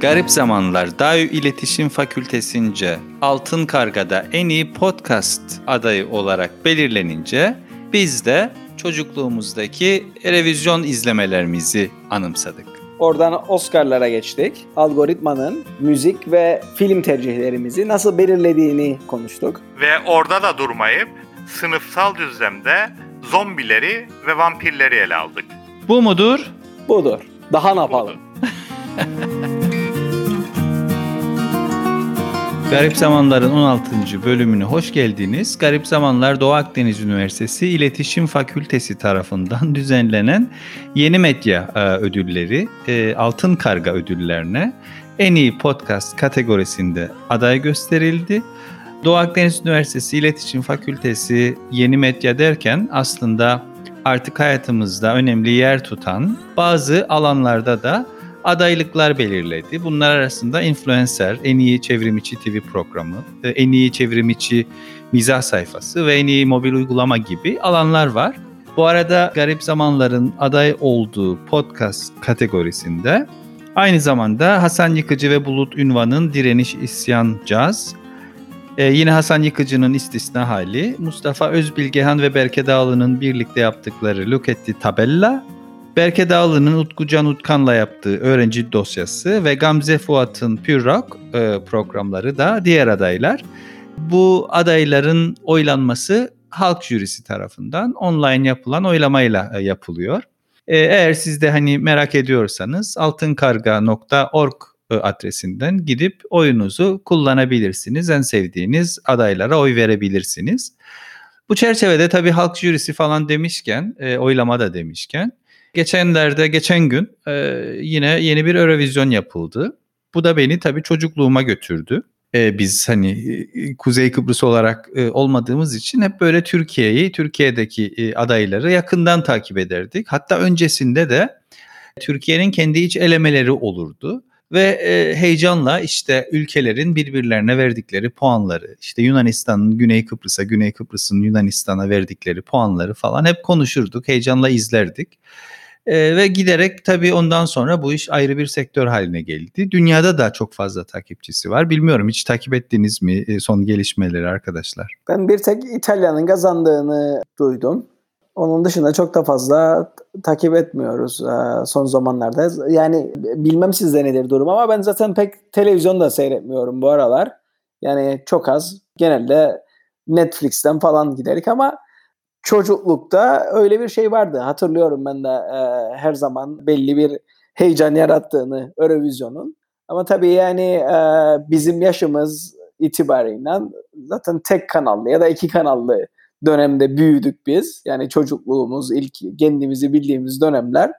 Garip Zamanlar DAÜ İletişim Fakültesince Altın Karga'da en iyi podcast adayı olarak belirlenince biz de çocukluğumuzdaki televizyon izlemelerimizi anımsadık. Oradan Oscar'lara geçtik. Algoritmanın müzik ve film tercihlerimizi nasıl belirlediğini konuştuk. Ve orada da durmayıp sınıfsal düzlemde zombileri ve vampirleri ele aldık. Bu mudur? Budur. Daha ne yapalım? Garip Zamanlar'ın 16. bölümüne hoş geldiniz. Garip Zamanlar Doğu Akdeniz Üniversitesi İletişim Fakültesi tarafından düzenlenen Yeni Medya e, ödülleri, e, Altın Karga ödüllerine en iyi podcast kategorisinde aday gösterildi. Doğu Akdeniz Üniversitesi İletişim Fakültesi Yeni Medya derken aslında artık hayatımızda önemli yer tutan bazı alanlarda da adaylıklar belirledi. Bunlar arasında influencer, en iyi çevrimiçi TV programı, e, en iyi çevrimiçi mizah sayfası ve en iyi mobil uygulama gibi alanlar var. Bu arada Garip Zamanların aday olduğu podcast kategorisinde aynı zamanda Hasan Yıkıcı ve Bulut Ünvan'ın Direniş İsyan Caz, ee, yine Hasan Yıkıcı'nın istisna hali, Mustafa Özbilgehan ve Berke Dağlı'nın birlikte yaptıkları Look at the Tabella Berke Dağlı'nın Utku Can Utkan'la yaptığı öğrenci dosyası ve Gamze Fuat'ın Pure Rock e, programları da diğer adaylar. Bu adayların oylanması halk jürisi tarafından online yapılan oylamayla e, yapılıyor. E, eğer siz de hani merak ediyorsanız altınkarga.org adresinden gidip oyunuzu kullanabilirsiniz. En sevdiğiniz adaylara oy verebilirsiniz. Bu çerçevede tabii halk jürisi falan demişken, e, oylama da demişken Geçenlerde, geçen gün e, yine yeni bir Eurovision yapıldı. Bu da beni tabii çocukluğuma götürdü. E, biz hani e, Kuzey Kıbrıs olarak e, olmadığımız için hep böyle Türkiye'yi, Türkiye'deki e, adayları yakından takip ederdik. Hatta öncesinde de Türkiye'nin kendi iç elemeleri olurdu ve e, heyecanla işte ülkelerin birbirlerine verdikleri puanları, işte Yunanistan'ın Güney Kıbrıs'a, Güney Kıbrıs'ın Yunanistan'a verdikleri puanları falan hep konuşurduk, heyecanla izlerdik. E, ve giderek tabii ondan sonra bu iş ayrı bir sektör haline geldi. Dünyada da çok fazla takipçisi var. Bilmiyorum hiç takip ettiniz mi e, son gelişmeleri arkadaşlar? Ben bir tek İtalya'nın kazandığını duydum. Onun dışında çok da fazla takip etmiyoruz e, son zamanlarda. Yani bilmem sizde nedir durum ama ben zaten pek televizyon da seyretmiyorum bu aralar. Yani çok az. Genelde Netflix'ten falan giderik ama çocuklukta öyle bir şey vardı. Hatırlıyorum ben de e, her zaman belli bir heyecan yarattığını Eurovision'un. Ama tabii yani e, bizim yaşımız itibariyle zaten tek kanallı ya da iki kanallı dönemde büyüdük biz. Yani çocukluğumuz, ilk kendimizi bildiğimiz dönemler.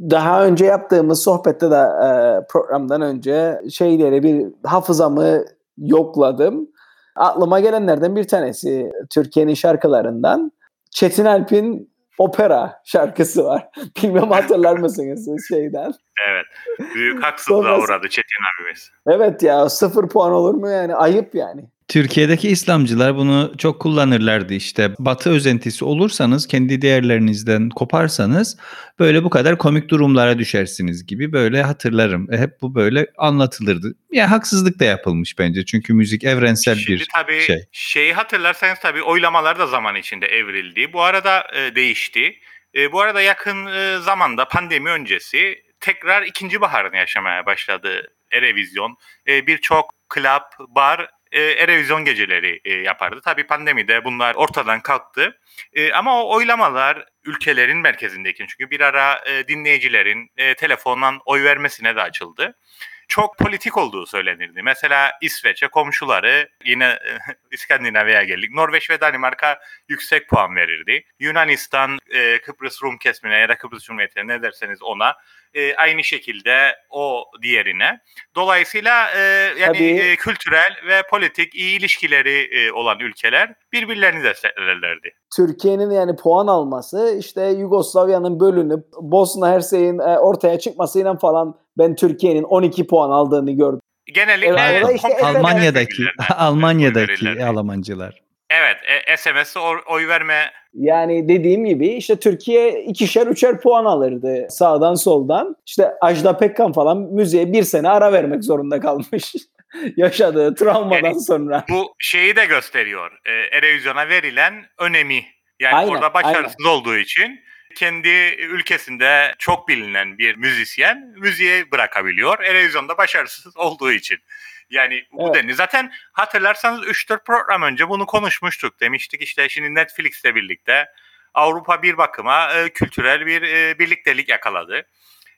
Daha önce yaptığımız sohbette de e, programdan önce şeyleri bir hafızamı yokladım. Aklıma gelenlerden bir tanesi Türkiye'nin şarkılarından Çetin Alp'in opera şarkısı var. Bilmem hatırlar mısınız şeyden? Evet. Büyük haksızlığa Sonrası... uğradı Çetin abimiz. Evet ya sıfır puan olur mu yani? Ayıp yani. Türkiye'deki İslamcılar bunu çok kullanırlardı işte. Batı özentisi olursanız, kendi değerlerinizden koparsanız böyle bu kadar komik durumlara düşersiniz gibi böyle hatırlarım. E, hep bu böyle anlatılırdı. Yani haksızlık da yapılmış bence çünkü müzik evrensel Şimdi bir tabii şey. Şeyi hatırlarsanız tabii oylamalar da zaman içinde evrildi. Bu arada e, değişti. E, bu arada yakın e, zamanda pandemi öncesi tekrar ikinci baharını yaşamaya başladı Erevizyon. E, Birçok club, bar e, Erevizyon geceleri e, yapardı. Tabii pandemide bunlar ortadan kalktı. E, ama o oylamalar ülkelerin merkezindeyken çünkü bir ara e, dinleyicilerin e, telefondan oy vermesine de açıldı çok politik olduğu söylenirdi. Mesela İsveç'e komşuları yine İskandinavya'ya geldik. Norveç ve Danimarka yüksek puan verirdi. Yunanistan e, Kıbrıs Rum kesmine ya da Kıbrıs Cumhuriyeti'ne ne derseniz ona e, aynı şekilde o diğerine. Dolayısıyla e, yani e, kültürel ve politik iyi ilişkileri e, olan ülkeler birbirlerini desteklerlerdi. Türkiye'nin yani puan alması işte Yugoslavya'nın bölünüp Bosna Hersey'in e, ortaya çıkmasıyla falan ben Türkiye'nin 12 puan aldığını gördüm. Genellikle evet, işte Almanya'daki Almanya'daki Almancılar. Evet, e, SMS'e oy verme Yani dediğim gibi işte Türkiye ikişer üçer puan alırdı sağdan soldan. İşte Ajda Pekkan falan müziğe bir sene ara vermek zorunda kalmış. Yaşadığı travmadan yani, sonra. Bu şeyi de gösteriyor. E, Erevizyona verilen önemi. Yani aynen, orada başarısız aynen. olduğu için kendi ülkesinde çok bilinen bir müzisyen müziğe bırakabiliyor. Erevizyonda başarısız olduğu için. Yani bu evet. denli. Zaten hatırlarsanız 3-4 program önce bunu konuşmuştuk. Demiştik işte şimdi Netflix'le birlikte Avrupa bir bakıma e, kültürel bir e, birliktelik yakaladı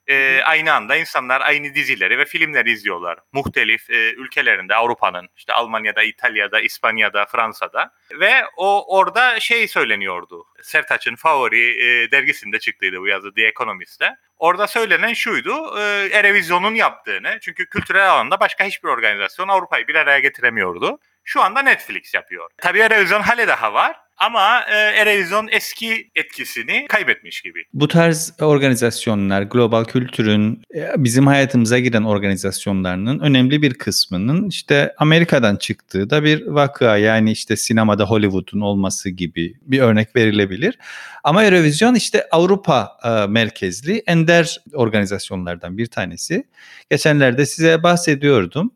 e, aynı anda insanlar aynı dizileri ve filmleri izliyorlar. Muhtelif e, ülkelerinde Avrupa'nın işte Almanya'da, İtalya'da, İspanya'da, Fransa'da ve o orada şey söyleniyordu. Sertaç'ın favori e, dergisinde çıktıydı bu yazı The Economist'te. Orada söylenen şuydu. E, Erevizyon'un yaptığını çünkü kültürel alanda başka hiçbir organizasyon Avrupa'yı bir araya getiremiyordu. Şu anda Netflix yapıyor. Tabii Erevizyon hale daha var ama e, Erevizyon eski etkisini kaybetmiş gibi. Bu tarz organizasyonlar, global kültürün e, bizim hayatımıza giren organizasyonlarının önemli bir kısmının işte Amerika'dan çıktığı da bir vakıa. Yani işte sinemada Hollywood'un olması gibi bir örnek verilebilir. Ama Eurovision işte Avrupa e, merkezli ender organizasyonlardan bir tanesi. Geçenlerde size bahsediyordum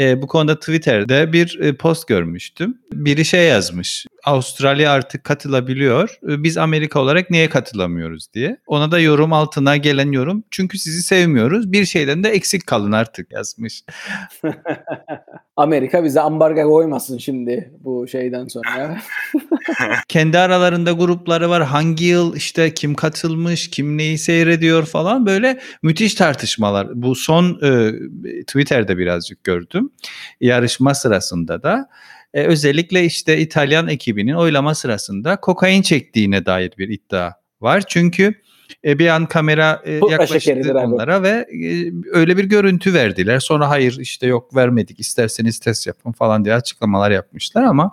e, bu konuda Twitter'de bir e, post görmüştüm. Biri şey yazmış. Avustralya artık katılabiliyor. E, biz Amerika olarak niye katılamıyoruz diye. Ona da yorum altına gelen yorum. Çünkü sizi sevmiyoruz. Bir şeyden de eksik kalın artık yazmış. Amerika bize ambargo koymasın şimdi bu şeyden sonra. Kendi aralarında grupları var. Hangi yıl işte kim katılmış, kim neyi seyrediyor falan böyle müthiş tartışmalar. Bu son e, Twitter'da birazcık gördüm. Yarışma sırasında da e, özellikle işte İtalyan ekibinin oylama sırasında kokain çektiğine dair bir iddia var. Çünkü e, bir an kamera e, yaklaştı onlara ve e, öyle bir görüntü verdiler. Sonra hayır işte yok vermedik isterseniz test yapın falan diye açıklamalar yapmışlar ama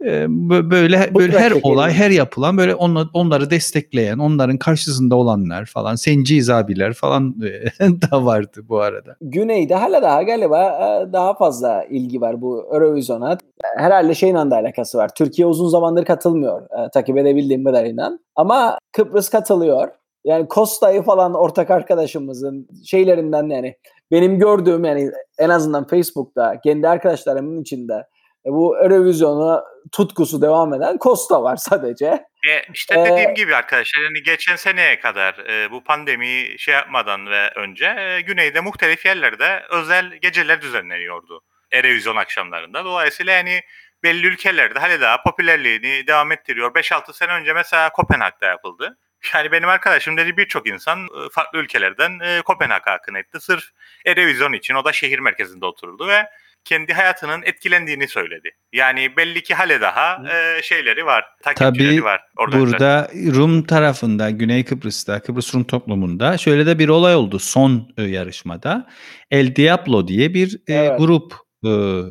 böyle böyle her olay her yapılan böyle onları destekleyen onların karşısında olanlar falan senciz abiler falan da vardı bu arada. Güney'de hala daha galiba daha fazla ilgi var bu Eurovision'a. Herhalde şeyin anda alakası var. Türkiye uzun zamandır katılmıyor takip edebildiğim kadarıyla. Ama Kıbrıs katılıyor. Yani Kosta'yı falan ortak arkadaşımızın şeylerinden yani benim gördüğüm yani en azından Facebook'ta kendi arkadaşlarımın içinde e, bu Eurovision'a tutkusu devam eden Costa var sadece. E, işte dediğim ee, gibi arkadaşlar yani geçen seneye kadar e, bu pandemi şey yapmadan ve önce e, güneyde muhtelif yerlerde özel geceler düzenleniyordu. Erevizyon akşamlarında. Dolayısıyla yani belli ülkelerde hala daha popülerliğini devam ettiriyor. 5-6 sene önce mesela Kopenhag'da yapıldı. Yani benim arkadaşım dedi birçok insan e, farklı ülkelerden e, Kopenhag'a akın etti. Sırf Erevizyon için o da şehir merkezinde oturdu ve kendi hayatının etkilendiğini söyledi. Yani belli ki hale daha e, şeyleri var, takipçileri Tabii, var. Tabii burada Rum tarafında, Güney Kıbrıs'ta, Kıbrıs Rum toplumunda şöyle de bir olay oldu son e, yarışmada. El Diablo diye bir e, evet. grup e,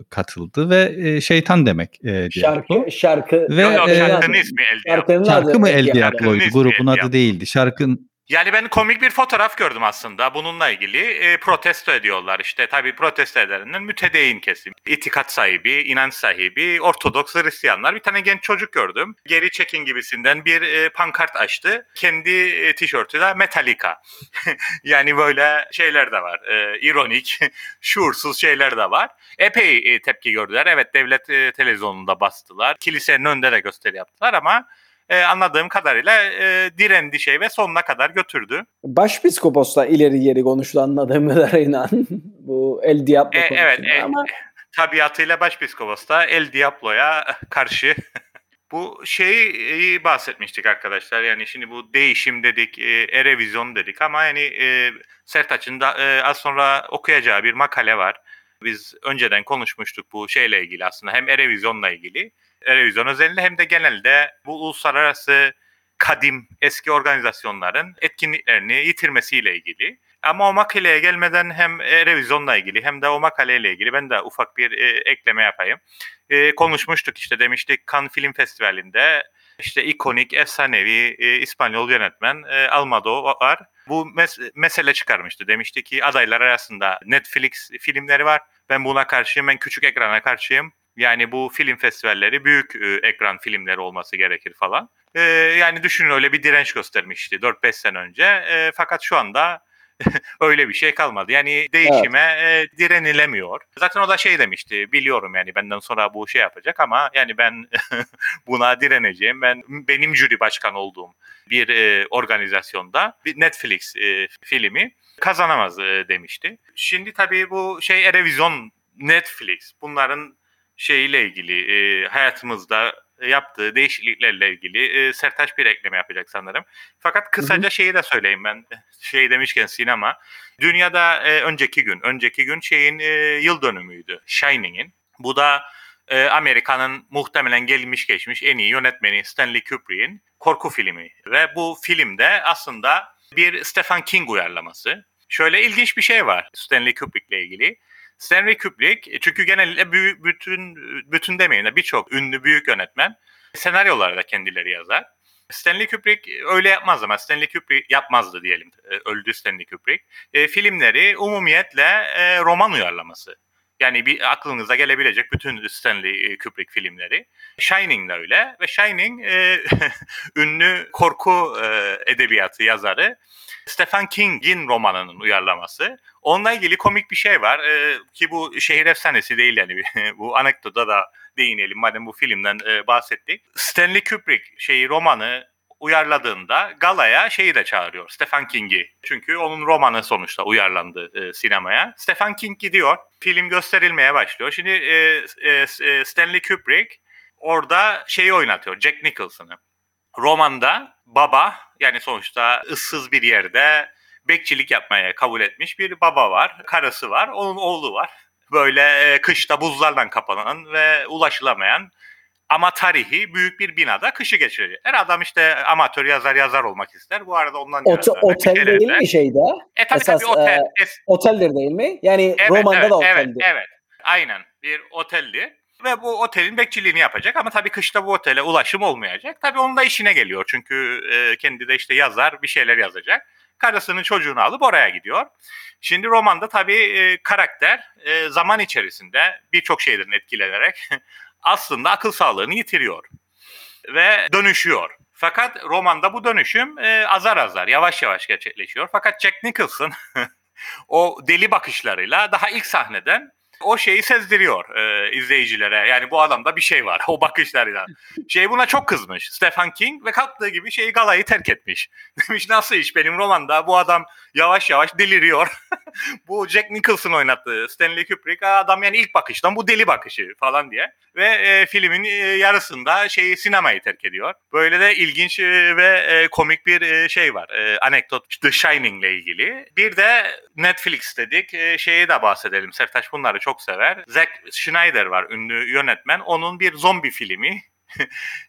katıldı ve e, şeytan demek e, Şarkı, şarkı. Ve, yok, yok, şarkının e, ismi El Diablo. Şarkı mı El Diablo'ydu? Grubun adı değildi. Şarkının yani ben komik bir fotoğraf gördüm aslında bununla ilgili. E, protesto ediyorlar işte. Tabii protesto edenlerin mütedeyin kesim. İtikat sahibi, inanç sahibi, Ortodoks Hristiyanlar. Bir tane genç çocuk gördüm. Geri çekin gibisinden bir e, pankart açtı. Kendi e, tişörtü de Metallica. yani böyle şeyler de var. E, ironik, şuursuz şeyler de var. Epey e, tepki gördüler. Evet devlet e, televizyonunda bastılar. Kilisenin önünde de gösteri yaptılar ama e, anladığım kadarıyla e, direndi şey ve sonuna kadar götürdü. Başpiskoposla ileri geri konuştu anladığım kadarıyla bu El Diablo e, Evet. E, ama... Tabiatıyla Başpiskopos da El Diablo'ya karşı Bu şeyi bahsetmiştik arkadaşlar. Yani şimdi bu değişim dedik, e, erevizyon dedik ama yani e, Sertaç'ın da e, az sonra okuyacağı bir makale var. Biz önceden konuşmuştuk bu şeyle ilgili aslında hem erevizyonla ilgili televizyon özelinde hem de genelde bu uluslararası kadim eski organizasyonların etkinliklerini yitirmesiyle ilgili. Ama o makaleye gelmeden hem revizyonla ilgili hem de o makaleyle ilgili ben de ufak bir e, ekleme yapayım. E, konuşmuştuk işte demiştik Cannes Film Festivali'nde işte ikonik, efsanevi e, İspanyol yönetmen e, var. Bu mes- mesele çıkarmıştı. Demişti ki adaylar arasında Netflix filmleri var. Ben buna karşıyım, ben küçük ekrana karşıyım. Yani bu film festivalleri büyük e, ekran filmleri olması gerekir falan. E, yani düşünün öyle bir direnç göstermişti 4-5 sene önce. E, fakat şu anda öyle bir şey kalmadı. Yani değişime evet. e, direnilemiyor. Zaten o da şey demişti. Biliyorum yani benden sonra bu şey yapacak ama yani ben buna direneceğim. Ben benim jüri başkan olduğum bir e, organizasyonda bir Netflix e, filmi kazanamaz e, demişti. Şimdi tabii bu şey Erevizyon Netflix bunların şeyiyle ilgili e, hayatımızda yaptığı değişikliklerle ilgili e, Sertaç bir ekleme yapacak sanırım. Fakat kısaca hı hı. şeyi de söyleyeyim ben. Şey demişken sinema. Dünyada e, önceki gün, önceki gün şeyin e, yıl dönümüydü. Shining'in. Bu da e, Amerika'nın muhtemelen gelmiş geçmiş en iyi yönetmeni Stanley Kubrick'in korku filmi. Ve bu filmde aslında bir Stephen King uyarlaması. Şöyle ilginç bir şey var Stanley Kubrick'le ilgili. Stanley Kubrick e, çünkü genellikle büyük, bütün bütün demeyin de birçok ünlü büyük yönetmen senaryoları da kendileri yazar. Stanley Kubrick öyle yapmaz ama Stanley Kubrick yapmazdı diyelim. E, öldü Stanley Kubrick. E, filmleri umumiyetle e, roman uyarlaması. Yani bir aklınıza gelebilecek bütün Stanley e, Kubrick filmleri. Shining de öyle ve Shining e, ünlü korku e, edebiyatı yazarı Stephen King'in romanının uyarlaması. Onunla ilgili komik bir şey var e, ki bu şehir efsanesi değil yani bu anekdota da değinelim madem bu filmden e, bahsettik. Stanley Kubrick şeyi romanı uyarladığında galaya şeyi de çağırıyor. Stephen King'i. Çünkü onun romanı sonuçta uyarlandı e, sinemaya. Stephen King gidiyor. Film gösterilmeye başlıyor. Şimdi e, e, e Stanley Kubrick orada şeyi oynatıyor. Jack Nicholson'ı. Romanda baba yani sonuçta ıssız bir yerde bekçilik yapmaya kabul etmiş bir baba var. Karısı var. Onun oğlu var. Böyle e, kışta buzlardan kapanan ve ulaşılamayan ama tarihi büyük bir binada kışı geçirecek. Her adam işte amatör yazar yazar olmak ister. Bu arada ondan Ot- Otel değil mi şeyde? E tabii Esas, tabii otel. E, oteldir değil mi? Yani evet, romanda evet, da oteldir. Evet, evet. Aynen. Bir oteldi. Ve bu otelin bekçiliğini yapacak ama tabii kışta bu otele ulaşım olmayacak. Tabii onun da işine geliyor çünkü e, kendi de işte yazar bir şeyler yazacak. Karısının çocuğunu alıp oraya gidiyor. Şimdi romanda tabii e, karakter e, zaman içerisinde birçok şeyden etkilenerek aslında akıl sağlığını yitiriyor ve dönüşüyor. Fakat romanda bu dönüşüm e, azar azar, yavaş yavaş gerçekleşiyor. Fakat Jack Nicholson o deli bakışlarıyla daha ilk sahneden o şeyi sezdiriyor e, izleyicilere. Yani bu adamda bir şey var o bakışlarıyla. Şey buna çok kızmış Stephen King ve kalktığı gibi şeyi galayı terk etmiş. Demiş nasıl iş benim romanda bu adam yavaş yavaş deliriyor. bu Jack Nicholson oynattı Stanley Kubrick adam yani ilk bakıştan bu deli bakışı falan diye. Ve e, filmin e, yarısında şeyi sinemayı terk ediyor. Böyle de ilginç e, ve e, komik bir e, şey var. E, anekdot The Shining ile ilgili. Bir de Netflix dedik. E, şeyi de bahsedelim. Sertaç bunları çok sever. Zack Schneider var ünlü yönetmen. Onun bir zombi filmi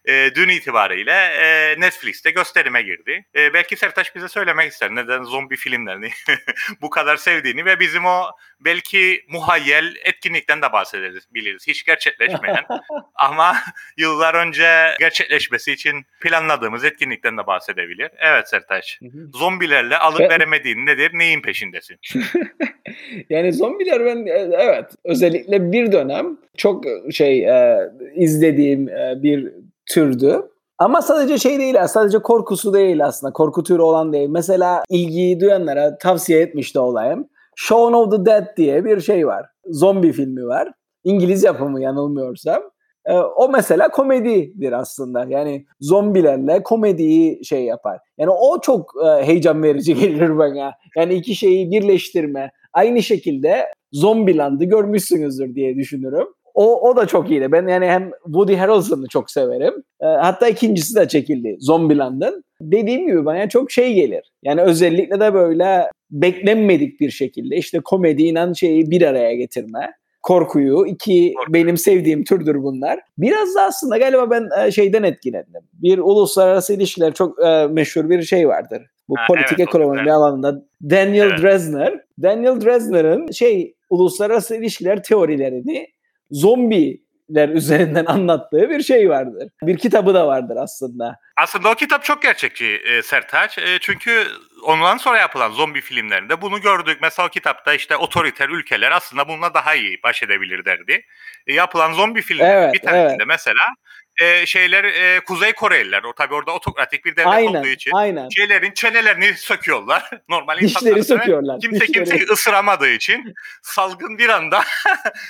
e, dün itibariyle e, Netflix'te gösterime girdi. E, belki Sertaç bize söylemek ister neden zombi filmlerini bu kadar sevdiğini ve bizim o belki muhayyel etkinlikten de bahsederiz biliriz. Hiç gerçekleşmeyen ama yıllar önce gerçekleşmesi için planladığımız etkinlikten de bahsedebilir. Evet Sertaç. Zombilerle alıp veremediğin nedir? Neyin peşindesin? yani zombiler ben e, evet özellikle bir dönem çok şey e, izlediğim e, bir türdü. Ama sadece şey değil sadece korkusu değil aslında. Korku türü olan değil. Mesela ilgiyi duyanlara tavsiye etmişti olayım. Shaun of the Dead diye bir şey var. Zombi filmi var. İngiliz yapımı yanılmıyorsam. Ee, o mesela komedidir aslında. Yani zombilerle komediyi şey yapar. Yani o çok e, heyecan verici gelir bana. Yani iki şeyi birleştirme. Aynı şekilde Zombiland'ı görmüşsünüzdür diye düşünürüm. O, o da çok iyiydi. Ben yani hem Woody Harrelson'ı çok severim. E, hatta ikincisi de çekildi Zombieland'ın. Dediğim gibi bana çok şey gelir. Yani özellikle de böyle beklenmedik bir şekilde işte komediyle şeyi bir araya getirme. Korkuyu. iki benim sevdiğim türdür bunlar. Biraz da aslında galiba ben e, şeyden etkilendim. Bir uluslararası ilişkiler çok e, meşhur bir şey vardır. Bu ha, politik evet, ekonomi alanında Daniel evet. Dresner. Daniel Dresner'ın şey uluslararası ilişkiler teorilerini zombiler üzerinden anlattığı bir şey vardır. Bir kitabı da vardır aslında. Aslında o kitap çok gerçekçi e, Sertaç. E, çünkü ondan sonra yapılan zombi filmlerinde bunu gördük. Mesela o kitapta işte otoriter ülkeler aslında bununla daha iyi baş edebilir derdi. E, yapılan zombi filmlerinin evet, bir tanesinde evet. mesela e, şeyler e, Kuzey Koreliler. O tabii orada otokratik bir devlet Aynen, olduğu için aynen. şeylerin çenelerini söküyorlar. Normal Dişleri söküyorlar. Kimse dişleri. kimseyi ısıramadığı için salgın bir anda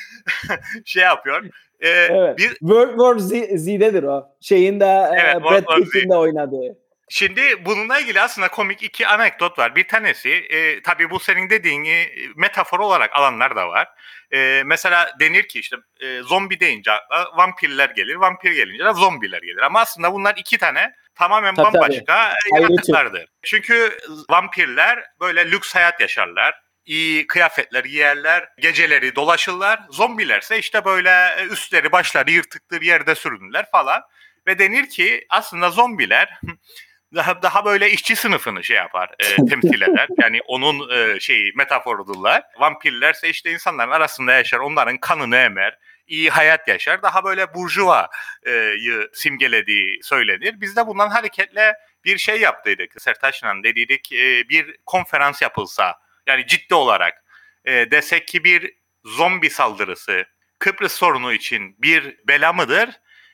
şey yapıyor. E, Evet. bir, World War Z, Z'dedir o. Şeyin de e, Evet, World Brad. Pitt'in de oynadığı. Şimdi bununla ilgili aslında komik iki anekdot var. Bir tanesi e, tabii bu senin dediğini metafor olarak alanlar da var. E, mesela denir ki işte e, zombi deyince vampirler gelir, vampir gelince de zombiler gelir. Ama aslında bunlar iki tane tamamen Tabii, bambaşka e, yaratıklardır. Çünkü vampirler böyle lüks hayat yaşarlar. iyi kıyafetler giyerler, geceleri dolaşırlar. Zombilerse işte böyle üstleri başları yırtıktır yerde sürünürler falan. Ve denir ki aslında zombiler daha daha böyle işçi sınıfını şey yapar, e, temsil eder. Yani onun e, şeyi metaforudurlar. Vampirlerse işte insanların arasında yaşar, onların kanını emer, iyi hayat yaşar. Daha böyle burjuvayı simgelediği söylenir. Biz de bundan hareketle bir şey yaptıydık. Sertaç'la dediydik e, bir konferans yapılsa yani ciddi olarak e, desek ki bir zombi saldırısı Kıbrıs sorunu için bir bela mıdır?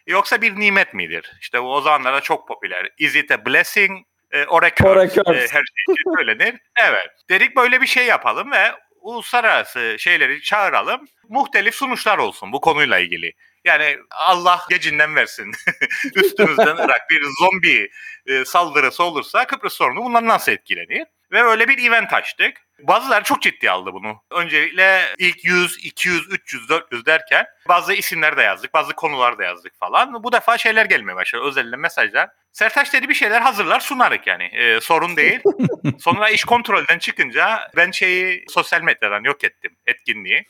Yoksa bir nimet midir? İşte o zamanlarda çok popüler. Is it a blessing e, or a curse? Or a curse. E, her şey için söylenir. Evet. Dedik böyle bir şey yapalım ve uluslararası şeyleri çağıralım. Muhtelif sonuçlar olsun bu konuyla ilgili. Yani Allah gecinden versin. Üstümüzden Irak bir zombi e, saldırısı olursa Kıbrıs sorunu bundan nasıl etkilenir? Ve öyle bir event açtık. Bazıları çok ciddi aldı bunu. Öncelikle ilk 100, 200, 300, 400 derken bazı isimler de yazdık, bazı konular da yazdık falan. Bu defa şeyler gelmeye başladı, özellikle mesajlar. Sertaç dedi bir şeyler hazırlar sunarık yani. Ee, sorun değil. Sonra iş kontrolden çıkınca ben şeyi sosyal medyadan yok ettim, etkinliği.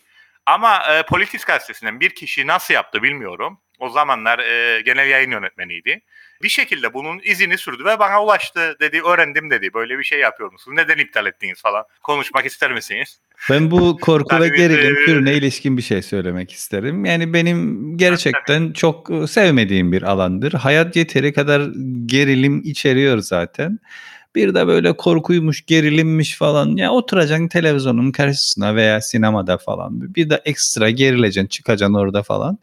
Ama e, Politis gazetesinden bir kişi nasıl yaptı bilmiyorum. O zamanlar e, genel yayın yönetmeniydi. Bir şekilde bunun izini sürdü ve bana ulaştı dedi, öğrendim dedi. Böyle bir şey yapıyor musunuz? Neden iptal ettiniz falan? Konuşmak ister misiniz? Ben bu korku ve gerilim e, türüne ilişkin bir şey söylemek isterim. Yani benim gerçekten çok e, sevmediğim bir alandır. Hayat yeteri kadar gerilim içeriyor zaten. Bir de böyle korkuymuş, gerilimmiş falan. Ya oturacaksın televizyonun karşısına veya sinemada falan. Bir de ekstra gerileceksin, çıkacaksın orada falan.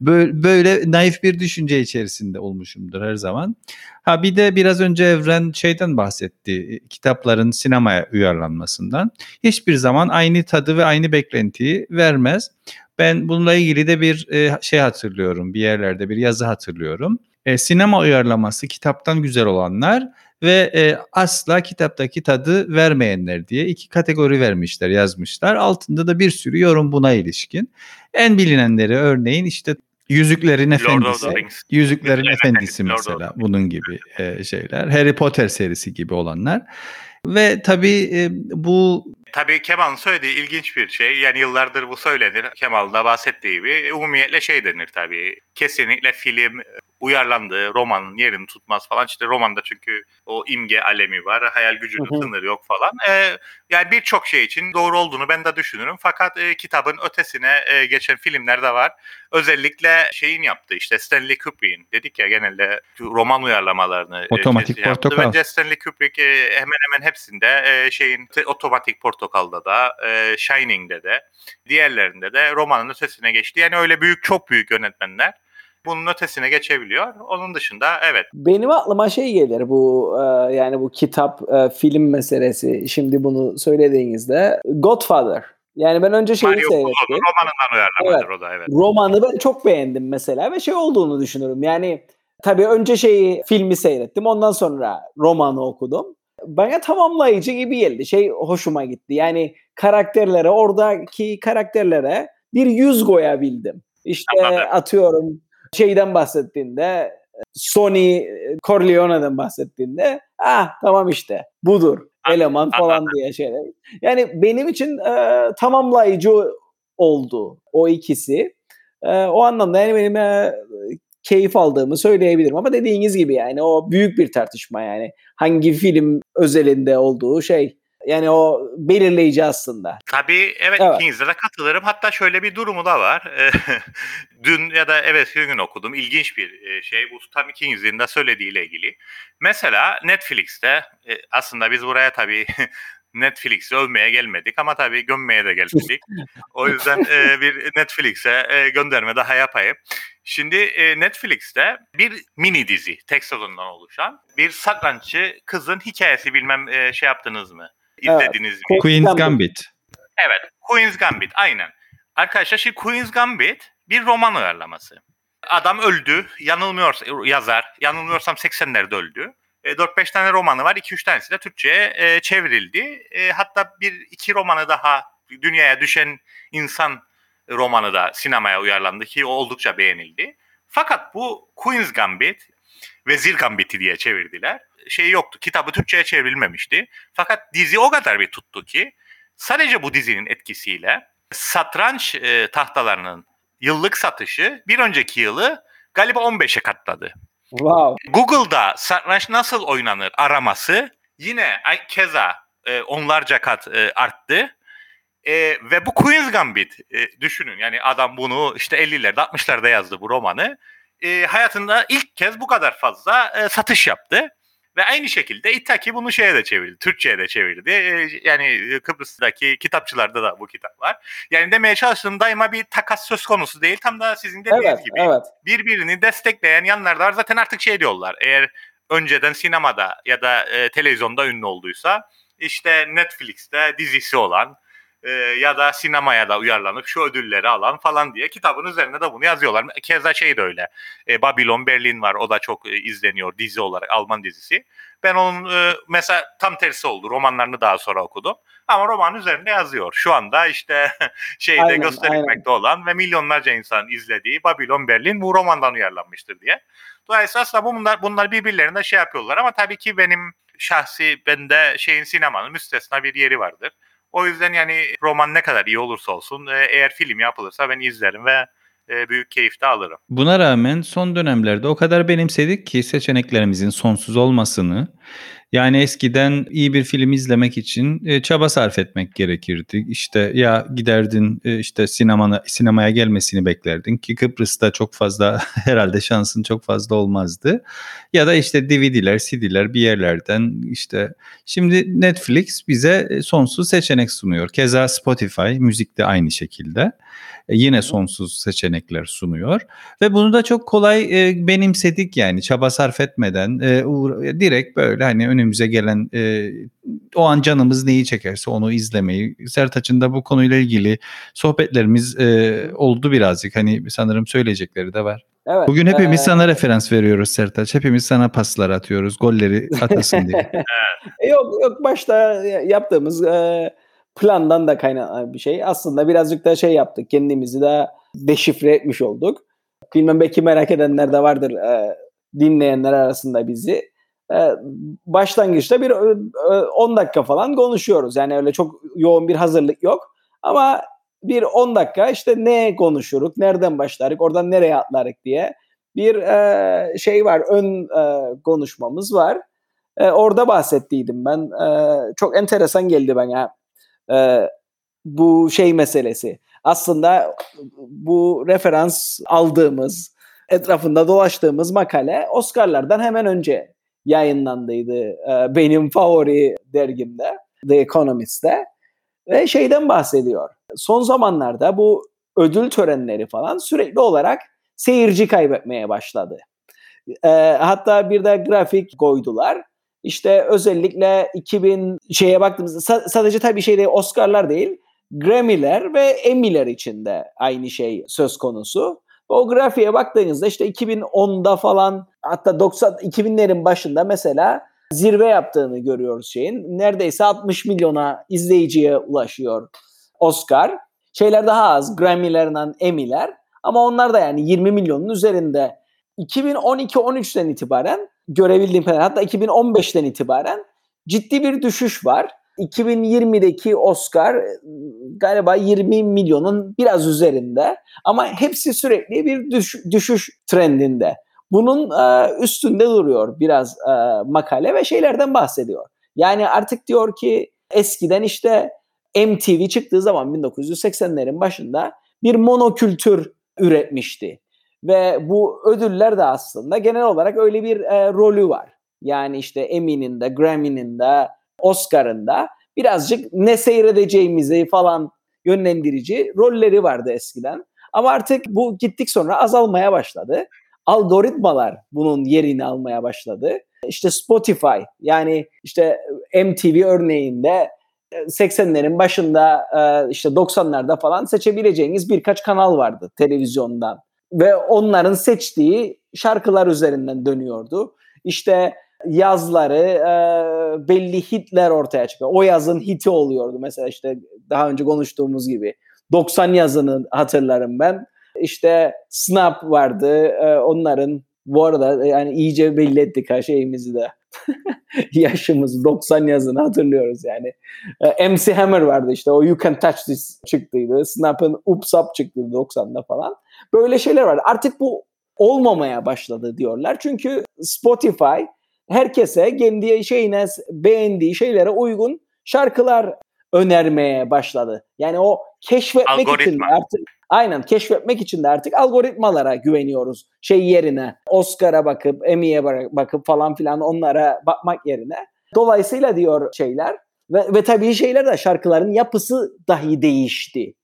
Böyle, böyle naif bir düşünce içerisinde olmuşumdur her zaman. Ha bir de biraz önce Evren şeyden bahsetti. Kitapların sinemaya uyarlanmasından. Hiçbir zaman aynı tadı ve aynı beklentiyi vermez. Ben bununla ilgili de bir e, şey hatırlıyorum. Bir yerlerde bir yazı hatırlıyorum. E, sinema uyarlaması kitaptan güzel olanlar ve e, asla kitaptaki tadı vermeyenler diye iki kategori vermişler, yazmışlar. Altında da bir sürü yorum buna ilişkin. En bilinenleri örneğin işte Yüzüklerin Efendisi. Yüzüklerin Efendisi mesela bunun gibi e, şeyler. Harry Potter serisi gibi olanlar. Ve tabii e, bu Tabii Kemal'ın söylediği ilginç bir şey. Yani yıllardır bu söylenir. Kemal'ın da bahsettiği gibi umumiyetle şey denir tabii. Kesinlikle film uyarlandığı romanın yerini tutmaz falan. İşte romanda çünkü o imge alemi var. Hayal gücünün sınırı yok falan. Ee, yani birçok şey için doğru olduğunu ben de düşünürüm. Fakat e, kitabın ötesine e, geçen filmler de var. Özellikle şeyin yaptığı işte Stanley Kubrick'in dedik ya genelde roman uyarlamalarını e, Otomatik yaptı. Portakal. Bence Stanley Kubrick e, hemen hemen hepsinde e, şeyin Otomatik Portakal'da da e, Shining'de de diğerlerinde de romanın ötesine geçti. Yani öyle büyük çok büyük yönetmenler bunun ötesine geçebiliyor. Onun dışında evet Benim aklıma şey gelir bu e, yani bu kitap e, film meselesi şimdi bunu söylediğinizde Godfather. Yani ben önce şeyi Mario seyrettim. Puzo'nun romanından uyarlamadır o da evet. Romanı ben çok beğendim mesela ve şey olduğunu düşünürüm. Yani tabii önce şeyi filmi seyrettim ondan sonra romanı okudum. Bana tamamlayıcı gibi geldi. Şey hoşuma gitti. Yani karakterlere oradaki karakterlere bir yüz koyabildim. İşte Anladım. atıyorum şeyden bahsettiğinde Sony Corleone'den bahsettiğinde ah tamam işte budur eleman falan diye şeyler. Yani benim için e, tamamlayıcı oldu o ikisi. E, o anlamda yani benim e, keyif aldığımı söyleyebilirim ama dediğiniz gibi yani o büyük bir tartışma yani hangi film özelinde olduğu şey yani o belirleyici aslında. Tabii evet, Evet. ikinize de katılırım. Hatta şöyle bir durumu da var. Dün ya da evet gün okudum. İlginç bir şey. Bu tam ikinizin de söylediğiyle ilgili. Mesela Netflix'te aslında biz buraya tabii Netflix'e övmeye gelmedik ama tabii gömmeye de gelmedik. o yüzden e, bir Netflix'e e, gönderme daha yapayım. Şimdi e, Netflix'te bir mini dizi tek sezondan oluşan bir satranççı kızın hikayesi bilmem e, şey yaptınız mı? İzlediniz evet. mi? Queen's Gambit. Evet. Queen's Gambit aynen. Arkadaşlar şimdi Queen's Gambit bir roman uyarlaması. Adam öldü. Yanılmıyorsam yazar. Yanılmıyorsam 80'lerde öldü. E, 4-5 tane romanı var. 2-3 tanesi de Türkçe'ye e, çevrildi. E, hatta bir iki romanı daha dünyaya düşen insan romanı da sinemaya uyarlandı ki oldukça beğenildi. Fakat bu Queen's Gambit, Vezir Gambit'i diye çevirdiler. Şey yoktu, kitabı Türkçe'ye çevrilmemişti. Fakat dizi o kadar bir tuttu ki sadece bu dizinin etkisiyle satranç e, tahtalarının yıllık satışı bir önceki yılı galiba 15'e katladı. Wow. Google'da satranç nasıl oynanır araması yine keza e, onlarca kat e, arttı. E, ve bu Queen's Gambit e, düşünün yani adam bunu işte 50'lerde 60'larda yazdı bu romanı. E, hayatında ilk kez bu kadar fazla e, satış yaptı. Ve aynı şekilde İttaki bunu şeye de çevirdi. Türkçe'ye de çevirdi. E, yani Kıbrıs'taki kitapçılarda da bu kitap var. Yani demeye çalıştığım daima bir takas söz konusu değil. Tam da sizin dediğiniz evet, gibi. Evet. Birbirini destekleyen yanlar da var. Zaten artık şey diyorlar. Eğer önceden sinemada ya da e, televizyonda ünlü olduysa işte Netflix'te dizisi olan e, ya da sinemaya da uyarlanıp şu ödülleri alan falan diye kitabın üzerine de bunu yazıyorlar. Keza şey de öyle. E, Babylon Berlin var. O da çok e, izleniyor dizi olarak Alman dizisi. Ben onun e, mesela tam tersi oldu. Romanlarını daha sonra okudum. Ama roman üzerinde yazıyor. Şu anda işte şeyde aynen, gösterilmekte aynen. olan ve milyonlarca insan izlediği Babylon Berlin bu romandan uyarlanmıştır diye. Dolayısıyla aslında bunlar, bunlar birbirlerine şey yapıyorlar ama tabii ki benim şahsi bende şeyin sinemanın müstesna bir yeri vardır. O yüzden yani roman ne kadar iyi olursa olsun e, eğer film yapılırsa ben izlerim ve e, büyük keyif de alırım. Buna rağmen son dönemlerde o kadar benimsedik ki seçeneklerimizin sonsuz olmasını yani eskiden iyi bir film izlemek için e, çaba sarf etmek gerekirdi. İşte ya giderdin e, işte sinemana sinemaya gelmesini beklerdin ki Kıbrıs'ta çok fazla herhalde şansın çok fazla olmazdı. Ya da işte DVD'ler, CD'ler bir yerlerden işte şimdi Netflix bize e, sonsuz seçenek sunuyor. Keza Spotify müzik de aynı şekilde. E, yine sonsuz seçenekler sunuyor ve bunu da çok kolay e, benimsedik yani çaba sarf etmeden e, direkt böyle hani önümüze gelen e, o an canımız neyi çekerse onu izlemeyi Sertaç'ın da bu konuyla ilgili sohbetlerimiz e, oldu birazcık hani sanırım söyleyecekleri de var. Evet, Bugün hepimiz ee... sana referans veriyoruz Sertaç. Hepimiz sana paslar atıyoruz. Golleri atasın diye. yok yok başta yaptığımız e, plandan da kaynaklanan bir şey. Aslında birazcık da şey yaptık. Kendimizi de deşifre etmiş olduk. Bilmem belki merak edenler de vardır e, dinleyenler arasında bizi. E, başlangıçta bir e, 10 dakika falan konuşuyoruz. Yani öyle çok yoğun bir hazırlık yok. Ama bir 10 dakika işte ne konuşuruk, nereden başlarık, oradan nereye atlarık diye bir e, şey var, ön e, konuşmamız var. E, orada bahsettiydim ben. E, çok enteresan geldi bana e, bu şey meselesi. Aslında bu referans aldığımız, etrafında dolaştığımız makale Oscar'lardan hemen önce yayınlandıydı e, benim favori dergimde, The Economist'te. Ve şeyden bahsediyor. Son zamanlarda bu ödül törenleri falan sürekli olarak seyirci kaybetmeye başladı. E, hatta bir de grafik koydular işte özellikle 2000 şeye baktığımızda sadece tabii şey değil Oscar'lar değil Grammy'ler ve Emmy'ler için de aynı şey söz konusu. O grafiğe baktığınızda işte 2010'da falan hatta 90 2000'lerin başında mesela zirve yaptığını görüyoruz şeyin. Neredeyse 60 milyona izleyiciye ulaşıyor Oscar. Şeyler daha az Grammy'lerden Emmy'ler ama onlar da yani 20 milyonun üzerinde. 2012-13'ten itibaren görebildiğim kadar hatta 2015'ten itibaren ciddi bir düşüş var. 2020'deki Oscar galiba 20 milyonun biraz üzerinde ama hepsi sürekli bir düş, düşüş trendinde. Bunun e, üstünde duruyor biraz e, makale ve şeylerden bahsediyor. Yani artık diyor ki eskiden işte MTV çıktığı zaman 1980'lerin başında bir monokültür üretmişti. Ve bu ödüller de aslında genel olarak öyle bir e, rolü var. Yani işte Emmy'nin de, Grammy'nin de, Oscar'ın da birazcık ne seyredeceğimizi falan yönlendirici rolleri vardı eskiden. Ama artık bu gittik sonra azalmaya başladı. Algoritmalar bunun yerini almaya başladı. İşte Spotify yani işte MTV örneğinde 80'lerin başında işte 90'larda falan seçebileceğiniz birkaç kanal vardı televizyondan. Ve onların seçtiği şarkılar üzerinden dönüyordu. İşte yazları e, belli hitler ortaya çıkıyor. O yazın hiti oluyordu mesela işte daha önce konuştuğumuz gibi. 90 yazını hatırlarım ben. İşte Snap vardı. E, onların bu arada yani iyice belli ettik her şeyimizi de. Yaşımız 90 yazını hatırlıyoruz yani. E, MC Hammer vardı işte o You Can Touch This çıktıydı. Snap'ın Oops Up çıktıydı 90'da falan. Böyle şeyler vardı. Artık bu olmamaya başladı diyorlar. Çünkü Spotify herkese kendi şeyine beğendiği şeylere uygun şarkılar önermeye başladı. Yani o keşfetmek Algoritma. için artık aynen keşfetmek için de artık algoritmalara güveniyoruz. Şey yerine Oscar'a bakıp Emmy'ye bakıp falan filan onlara bakmak yerine. Dolayısıyla diyor şeyler ve, ve tabii şeyler de şarkıların yapısı dahi değişti.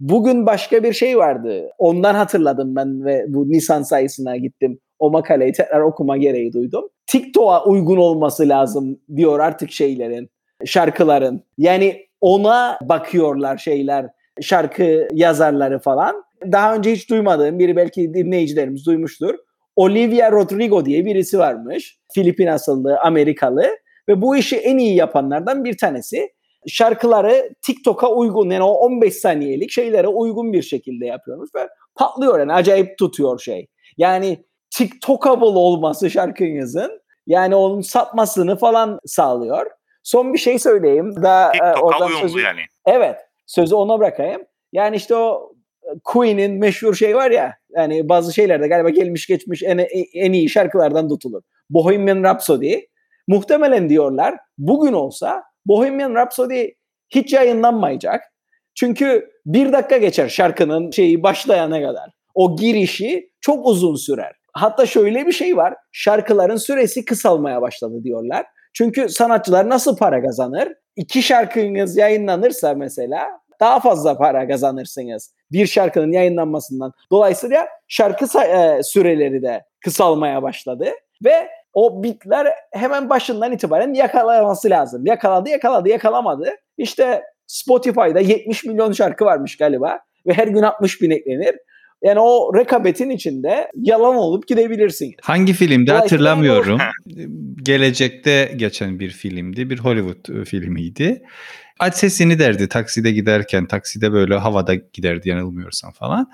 Bugün başka bir şey vardı. Ondan hatırladım ben ve bu Nisan sayısına gittim. O makaleyi tekrar okuma gereği duydum. TikTok'a uygun olması lazım diyor artık şeylerin, şarkıların. Yani ona bakıyorlar şeyler, şarkı yazarları falan. Daha önce hiç duymadığım biri belki dinleyicilerimiz duymuştur. Olivia Rodrigo diye birisi varmış. Filipin asıllı, Amerikalı ve bu işi en iyi yapanlardan bir tanesi. Şarkıları TikTok'a uygun yani o 15 saniyelik şeylere uygun bir şekilde yapıyormuş ve patlıyor yani acayip tutuyor şey. Yani TikTokable olması şarkınızın yani onun satmasını falan sağlıyor. Son bir şey söyleyeyim. Daha, TikTok'a e, oradan sözü, yani. Evet. Sözü ona bırakayım. Yani işte o e, Queen'in meşhur şey var ya yani bazı şeylerde galiba gelmiş geçmiş en, en iyi şarkılardan tutulur. Bohemian Rhapsody muhtemelen diyorlar bugün olsa Bohemian Rhapsody hiç yayınlanmayacak. Çünkü bir dakika geçer şarkının şeyi başlayana kadar. O girişi çok uzun sürer. Hatta şöyle bir şey var. Şarkıların süresi kısalmaya başladı diyorlar. Çünkü sanatçılar nasıl para kazanır? İki şarkınız yayınlanırsa mesela daha fazla para kazanırsınız bir şarkının yayınlanmasından. Dolayısıyla şarkı e, süreleri de kısalmaya başladı ve o bitler hemen başından itibaren yakalaması lazım. Yakaladı, yakaladı, yakalamadı. İşte Spotify'da 70 milyon şarkı varmış galiba ve her gün 60 bin eklenir. Yani o rekabetin içinde yalan olup gidebilirsin. Hangi filmde hatırlamıyorum. Gelecekte geçen bir filmdi. Bir Hollywood e, filmiydi. Aç sesini derdi takside giderken. Takside böyle havada giderdi yanılmıyorsam falan.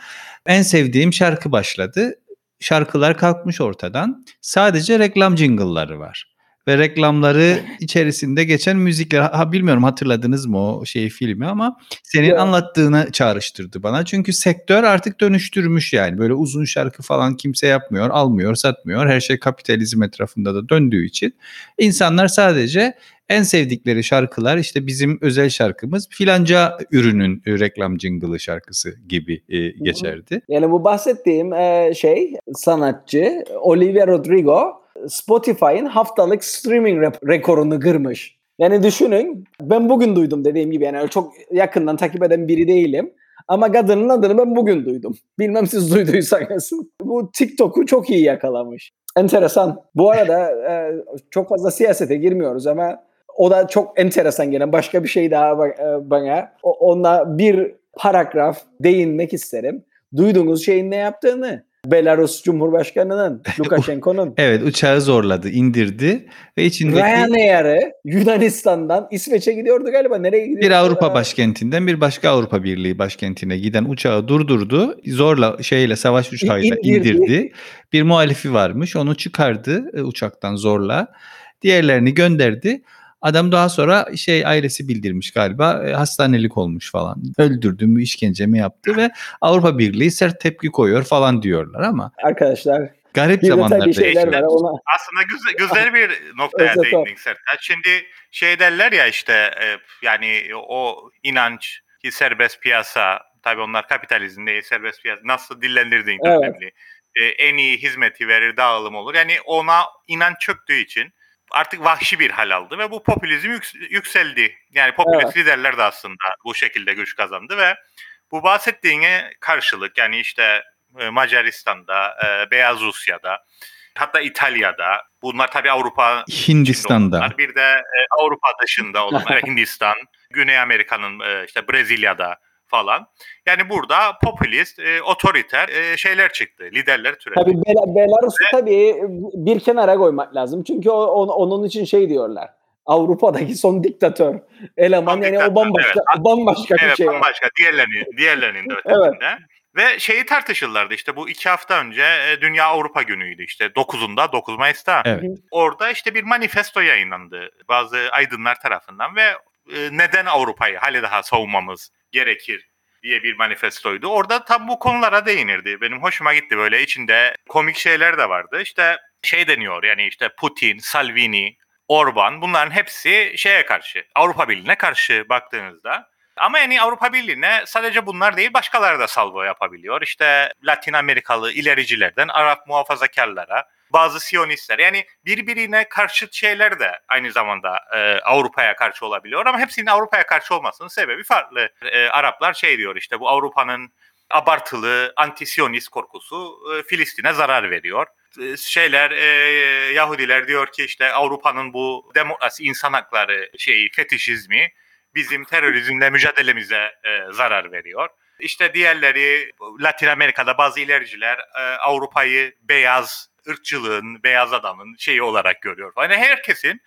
En sevdiğim şarkı başladı. Şarkılar kalkmış ortadan. Sadece reklam jingle'ları var ve reklamları içerisinde geçen müzikler. Ha bilmiyorum hatırladınız mı o şeyi filmi ama senin ya. anlattığını çağrıştırdı bana. Çünkü sektör artık dönüştürmüş yani. Böyle uzun şarkı falan kimse yapmıyor, almıyor, satmıyor. Her şey kapitalizm etrafında da döndüğü için insanlar sadece en sevdikleri şarkılar işte bizim özel şarkımız filanca ürünün reklam jingle'ı şarkısı gibi e, geçerdi. Yani bu bahsettiğim e, şey sanatçı Olivia Rodrigo Spotify'ın haftalık streaming rekorunu kırmış. Yani düşünün ben bugün duydum dediğim gibi yani çok yakından takip eden biri değilim. Ama kadının adını ben bugün duydum. Bilmem siz duyduysanız. Bu TikTok'u çok iyi yakalamış. Enteresan. Bu arada e, çok fazla siyasete girmiyoruz ama o da çok enteresan gelen başka bir şey daha e, bana. Onunla bir paragraf değinmek isterim. Duyduğunuz şeyin ne yaptığını. Belarus Cumhurbaşkanı'nın, Lukashenko'nun. evet uçağı zorladı, indirdi ve içindeki... Ryanair'ı Yunanistan'dan İsveç'e gidiyordu galiba. Nereye gidiyordu? Bir Avrupa başkentinden bir başka Avrupa Birliği başkentine giden uçağı durdurdu. Zorla şeyle savaş uçağıyla indirdi. indirdi. Bir muhalifi varmış onu çıkardı e, uçaktan zorla. Diğerlerini gönderdi. Adam daha sonra şey ailesi bildirmiş galiba e, hastanelik olmuş falan. Öldürdü mü işkence mi yaptı ve Avrupa Birliği sert tepki koyuyor falan diyorlar ama. Arkadaşlar garip zamanlarda şeyler var ona. Aslında güzel, güzel bir noktaya değindik Sertaç. Şimdi şey derler ya işte e, yani o inanç ki serbest piyasa tabii onlar kapitalizm değil serbest piyasa nasıl dillendirdiğin evet. önemli. E, en iyi hizmeti verir dağılım olur. Yani ona inan çöktüğü için artık vahşi bir hal aldı ve bu popülizm yükseldi. Yani popülist evet. liderler de aslında bu şekilde güç kazandı ve bu bahsettiğine karşılık yani işte e, Macaristan'da, e, Beyaz Rusya'da, hatta İtalya'da, bunlar tabii Avrupa Hindistan'da. Bir de e, Avrupa dışında olan Hindistan, Güney Amerika'nın işte Brezilya'da falan. Yani burada popülist, e, otoriter e, şeyler çıktı. Liderler türedi. Tabii Bel- Belarus'u Ve... tabii bir kenara koymak lazım. Çünkü o, on, onun için şey diyorlar. Avrupa'daki son diktatör eleman son yani diktatör, o bambaşka evet. bambaşka evet, bir şey. Bambaşka. Diğerlerinin, diğerlerinin de ötesinde. evet. Ve şeyi tartışırlardı işte bu iki hafta önce e, Dünya Avrupa Günü'ydü işte 9'unda 9 Mayıs'ta. Evet. Orada işte bir manifesto yayınlandı bazı aydınlar tarafından ve e, neden Avrupa'yı hali daha savunmamız gerekir diye bir manifestoydu. Orada tam bu konulara değinirdi. Benim hoşuma gitti böyle içinde komik şeyler de vardı. İşte şey deniyor yani işte Putin, Salvini, Orban bunların hepsi şeye karşı, Avrupa Birliği'ne karşı baktığınızda. Ama yani Avrupa Birliği'ne sadece bunlar değil başkaları da salvo yapabiliyor. İşte Latin Amerikalı ilericilerden Arap muhafazakarlara, bazı Siyonistler yani birbirine karşıt şeyler de aynı zamanda e, Avrupa'ya karşı olabiliyor ama hepsinin Avrupa'ya karşı olmasının sebebi farklı. E, Araplar şey diyor işte bu Avrupa'nın abartılı anti-Siyonist korkusu e, Filistin'e zarar veriyor. E, şeyler e, Yahudiler diyor ki işte Avrupa'nın bu demokrasi insan hakları şeyi fetişizmi bizim terörizmle mücadelemize e, zarar veriyor. İşte diğerleri Latin Amerika'da bazı ilericiler e, Avrupa'yı beyaz ırkçılığın, beyaz adamın şeyi olarak görüyor. Yani herkesin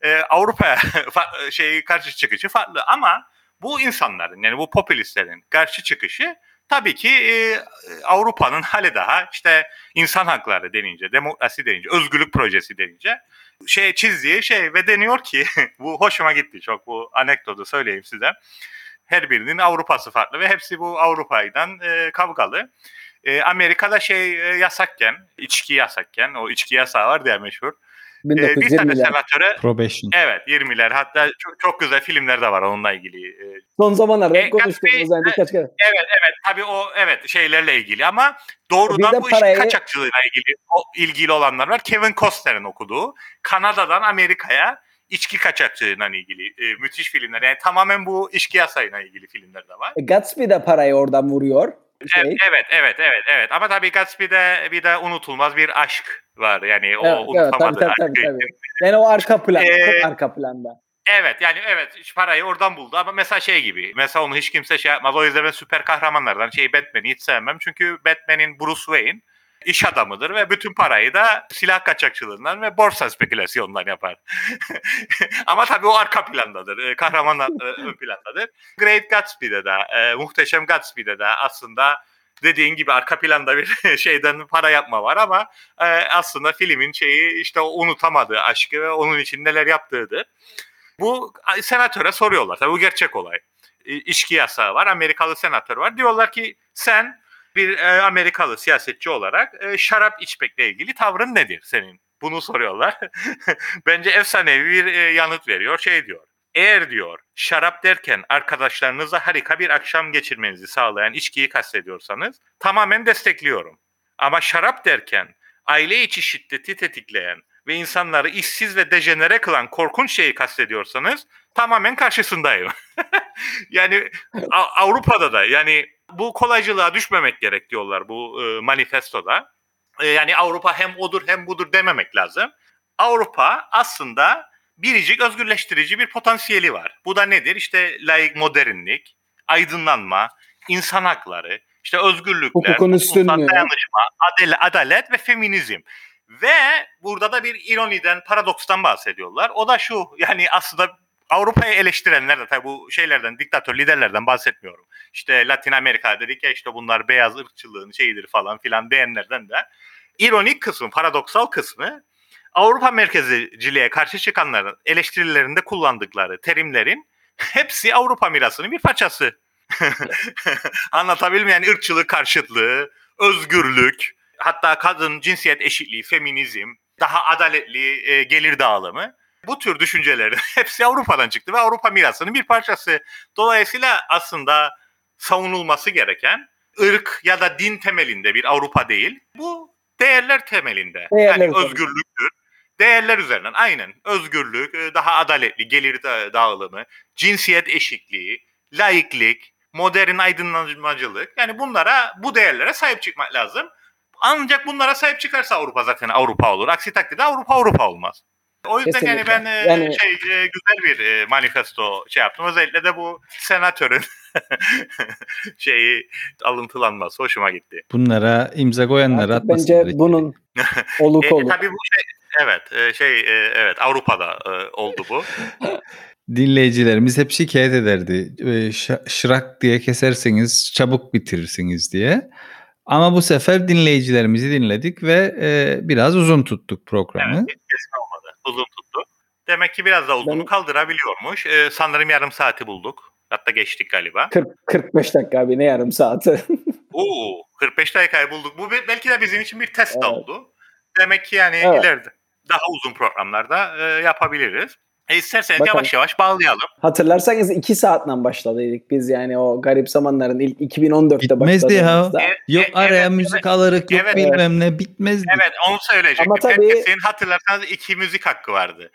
e, Avrupa şeyi karşı çıkışı farklı ama bu insanların yani bu popülistlerin karşı çıkışı tabii ki e, Avrupa'nın hali daha işte insan hakları denince, demokrasi denince, özgürlük projesi denince şey çizdiği şey ve deniyor ki bu hoşuma gitti çok bu anekdotu söyleyeyim size. Her birinin Avrupa'sı farklı ve hepsi bu Avrupa'dan e, kavgalı. E, Amerika'da şey e, yasakken, içki yasakken, o içki yasağı var diye meşhur. E, bir tane senatöre Probation. Evet 20'ler hatta çok, çok güzel filmler de var onunla ilgili. E, Son zamanlarda e, konuştuğumuz yani birkaç kere. Evet evet tabii o evet şeylerle ilgili ama doğrudan bu parayı... işin kaçakçılığıyla ilgili o, ilgili olanlar var. Kevin Costner'in okuduğu Kanada'dan Amerika'ya içki kaçakçılığıyla ilgili e, müthiş filmler. Yani tamamen bu içki yasayla ilgili filmler de var. E, Gatsby de parayı oradan vuruyor şey. Evet, evet, evet, evet. Ama tabii Gatsby'de bir de unutulmaz bir aşk var. Yani o evet, unutamadığı evet, tabii, tabii, tabii. Yani o arka plan, ee, arka planda. Evet yani evet parayı oradan buldu ama mesela şey gibi. Mesela onu hiç kimse şey yapmaz. O yüzden ben süper kahramanlardan şey Batman'i hiç sevmem. Çünkü Batman'in Bruce Wayne iş adamıdır ve bütün parayı da silah kaçakçılığından ve borsa spekülasyonundan yapar. Ama tabii o arka plandadır. E, kahraman e, ön plandadır. Great Gatsby'de de, e, Muhteşem Gatsby'de de aslında dediğin gibi arka planda bir şeyden para yapma var ama e, aslında filmin şeyi işte o unutamadığı aşkı ve onun için neler yaptığıdır. Bu senatöre soruyorlar. Tabii bu gerçek olay. İçki yasağı var. Amerikalı senatör var. Diyorlar ki sen bir e, Amerikalı siyasetçi olarak e, şarap içmekle ilgili tavrın nedir senin? Bunu soruyorlar. Bence efsanevi bir e, yanıt veriyor. Şey diyor. Eğer diyor şarap derken arkadaşlarınızla harika bir akşam geçirmenizi sağlayan içkiyi kastediyorsanız tamamen destekliyorum. Ama şarap derken aile içi şiddeti tetikleyen ve insanları işsiz ve dejenere kılan korkunç şeyi kastediyorsanız tamamen karşısındayım. yani Avrupa'da da yani bu kolaycılığa düşmemek gerek diyorlar bu e, manifestoda. E, yani Avrupa hem odur hem budur dememek lazım. Avrupa aslında biricik özgürleştirici bir potansiyeli var. Bu da nedir? İşte layık modernlik, aydınlanma, insan hakları, işte özgürlükler, dayanışma, adalet, adalet ve feminizm. Ve burada da bir ironiden, paradokstan bahsediyorlar. O da şu, yani aslında Avrupa'yı eleştirenler de tabii bu şeylerden, diktatör liderlerden bahsetmiyorum. İşte Latin Amerika dedik ya işte bunlar beyaz ırkçılığın şeyidir falan filan diyenlerden de ironik kısmı, paradoksal kısmı Avrupa merkezciliğe karşı çıkanların eleştirilerinde kullandıkları terimlerin hepsi Avrupa mirasının bir parçası. Anlatabildim yani ırkçılık karşıtlığı, özgürlük, hatta kadın cinsiyet eşitliği, feminizm, daha adaletli e, gelir dağılımı. Bu tür düşüncelerin hepsi Avrupa'dan çıktı ve Avrupa mirasının bir parçası. Dolayısıyla aslında savunulması gereken ırk ya da din temelinde bir Avrupa değil. Bu değerler temelinde. Değerler yani özgürlüktür, Değerler üzerinden aynen özgürlük, e, daha adaletli gelir dağılımı, cinsiyet eşitliği, laiklik, modern aydınlanmacılık. Yani bunlara, bu değerlere sahip çıkmak lazım. Ancak bunlara sahip çıkarsa Avrupa zaten Avrupa olur. Aksi takdirde Avrupa Avrupa olmaz. O yüzden Kesinlikle. yani ben e, yani... şey e, güzel bir manifesto şey yaptım. Özellikle de bu senatörün şeyi alıntılanması hoşuma gitti. Bunlara imza koyanlara atması Bence gerekiyor. bunun oluk olur. e, tabii bu şey evet şey evet Avrupa'da oldu bu. dinleyicilerimiz hep şikayet ederdi. Şırak diye keserseniz çabuk bitirirsiniz diye. Ama bu sefer dinleyicilerimizi dinledik ve e, biraz uzun tuttuk programı. Evet. Uzun tuttu. Demek ki biraz da uzunu ben... kaldırabiliyormuş. E, sanırım yarım saati bulduk. Hatta geçtik galiba. 40, 45 dakika abi ne yarım saati. Oo, 45 dakikayı bulduk. Bu belki de bizim için bir test evet. oldu. Demek ki yani evet. ileride daha uzun programlarda e, yapabiliriz. E isterseniz Bakalım. yavaş yavaş bağlayalım. Hatırlarsanız 2 saatten başladıydık biz yani o garip zamanların ilk 2014'te Bitmezdi ya. E, yok e, araya evet, müzik evet, alarak yok evet, bilmem ne bitmezdi. Evet onu söyleyecektim. Ama tabii, Herkesin hatırlarsanız iki müzik hakkı vardı.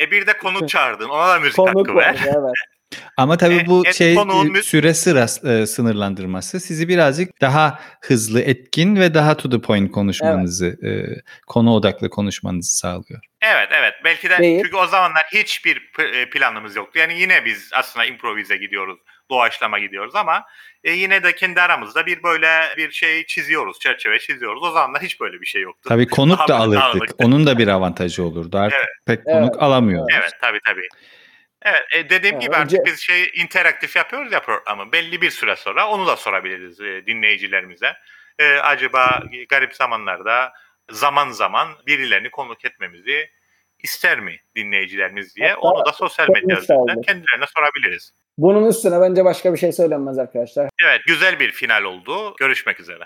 E bir de konuk çağırdın ona da müzik konuk hakkı ver. evet. Ama tabii bu e, şey konuğun... süre sıra e, sınırlandırması sizi birazcık daha hızlı, etkin ve daha to the point konuşmanızı, evet. e, konu odaklı konuşmanızı sağlıyor. Evet, evet. Belki de Değil. çünkü o zamanlar hiçbir e, planımız yoktu. Yani yine biz aslında improvize gidiyoruz, doğaçlama gidiyoruz ama e, yine de kendi aramızda bir böyle bir şey çiziyoruz, çerçeve çiziyoruz. O zamanlar hiç böyle bir şey yoktu. Tabii konuk daha da alırdık. Onun da bir avantajı olurdu. Artık evet. pek konuk evet. alamıyor. Evet, tabii tabii. Evet e, dediğim ha, gibi önce... artık biz şey interaktif yapıyoruz ya programı. Belli bir süre sonra onu da sorabiliriz e, dinleyicilerimize. E, acaba garip zamanlarda zaman zaman birilerini konuk etmemizi ister mi dinleyicilerimiz diye Hatta, onu da sosyal medya üzerinden kendilerine sorabiliriz. Bunun üstüne bence başka bir şey söylenmez arkadaşlar. Evet güzel bir final oldu. Görüşmek üzere.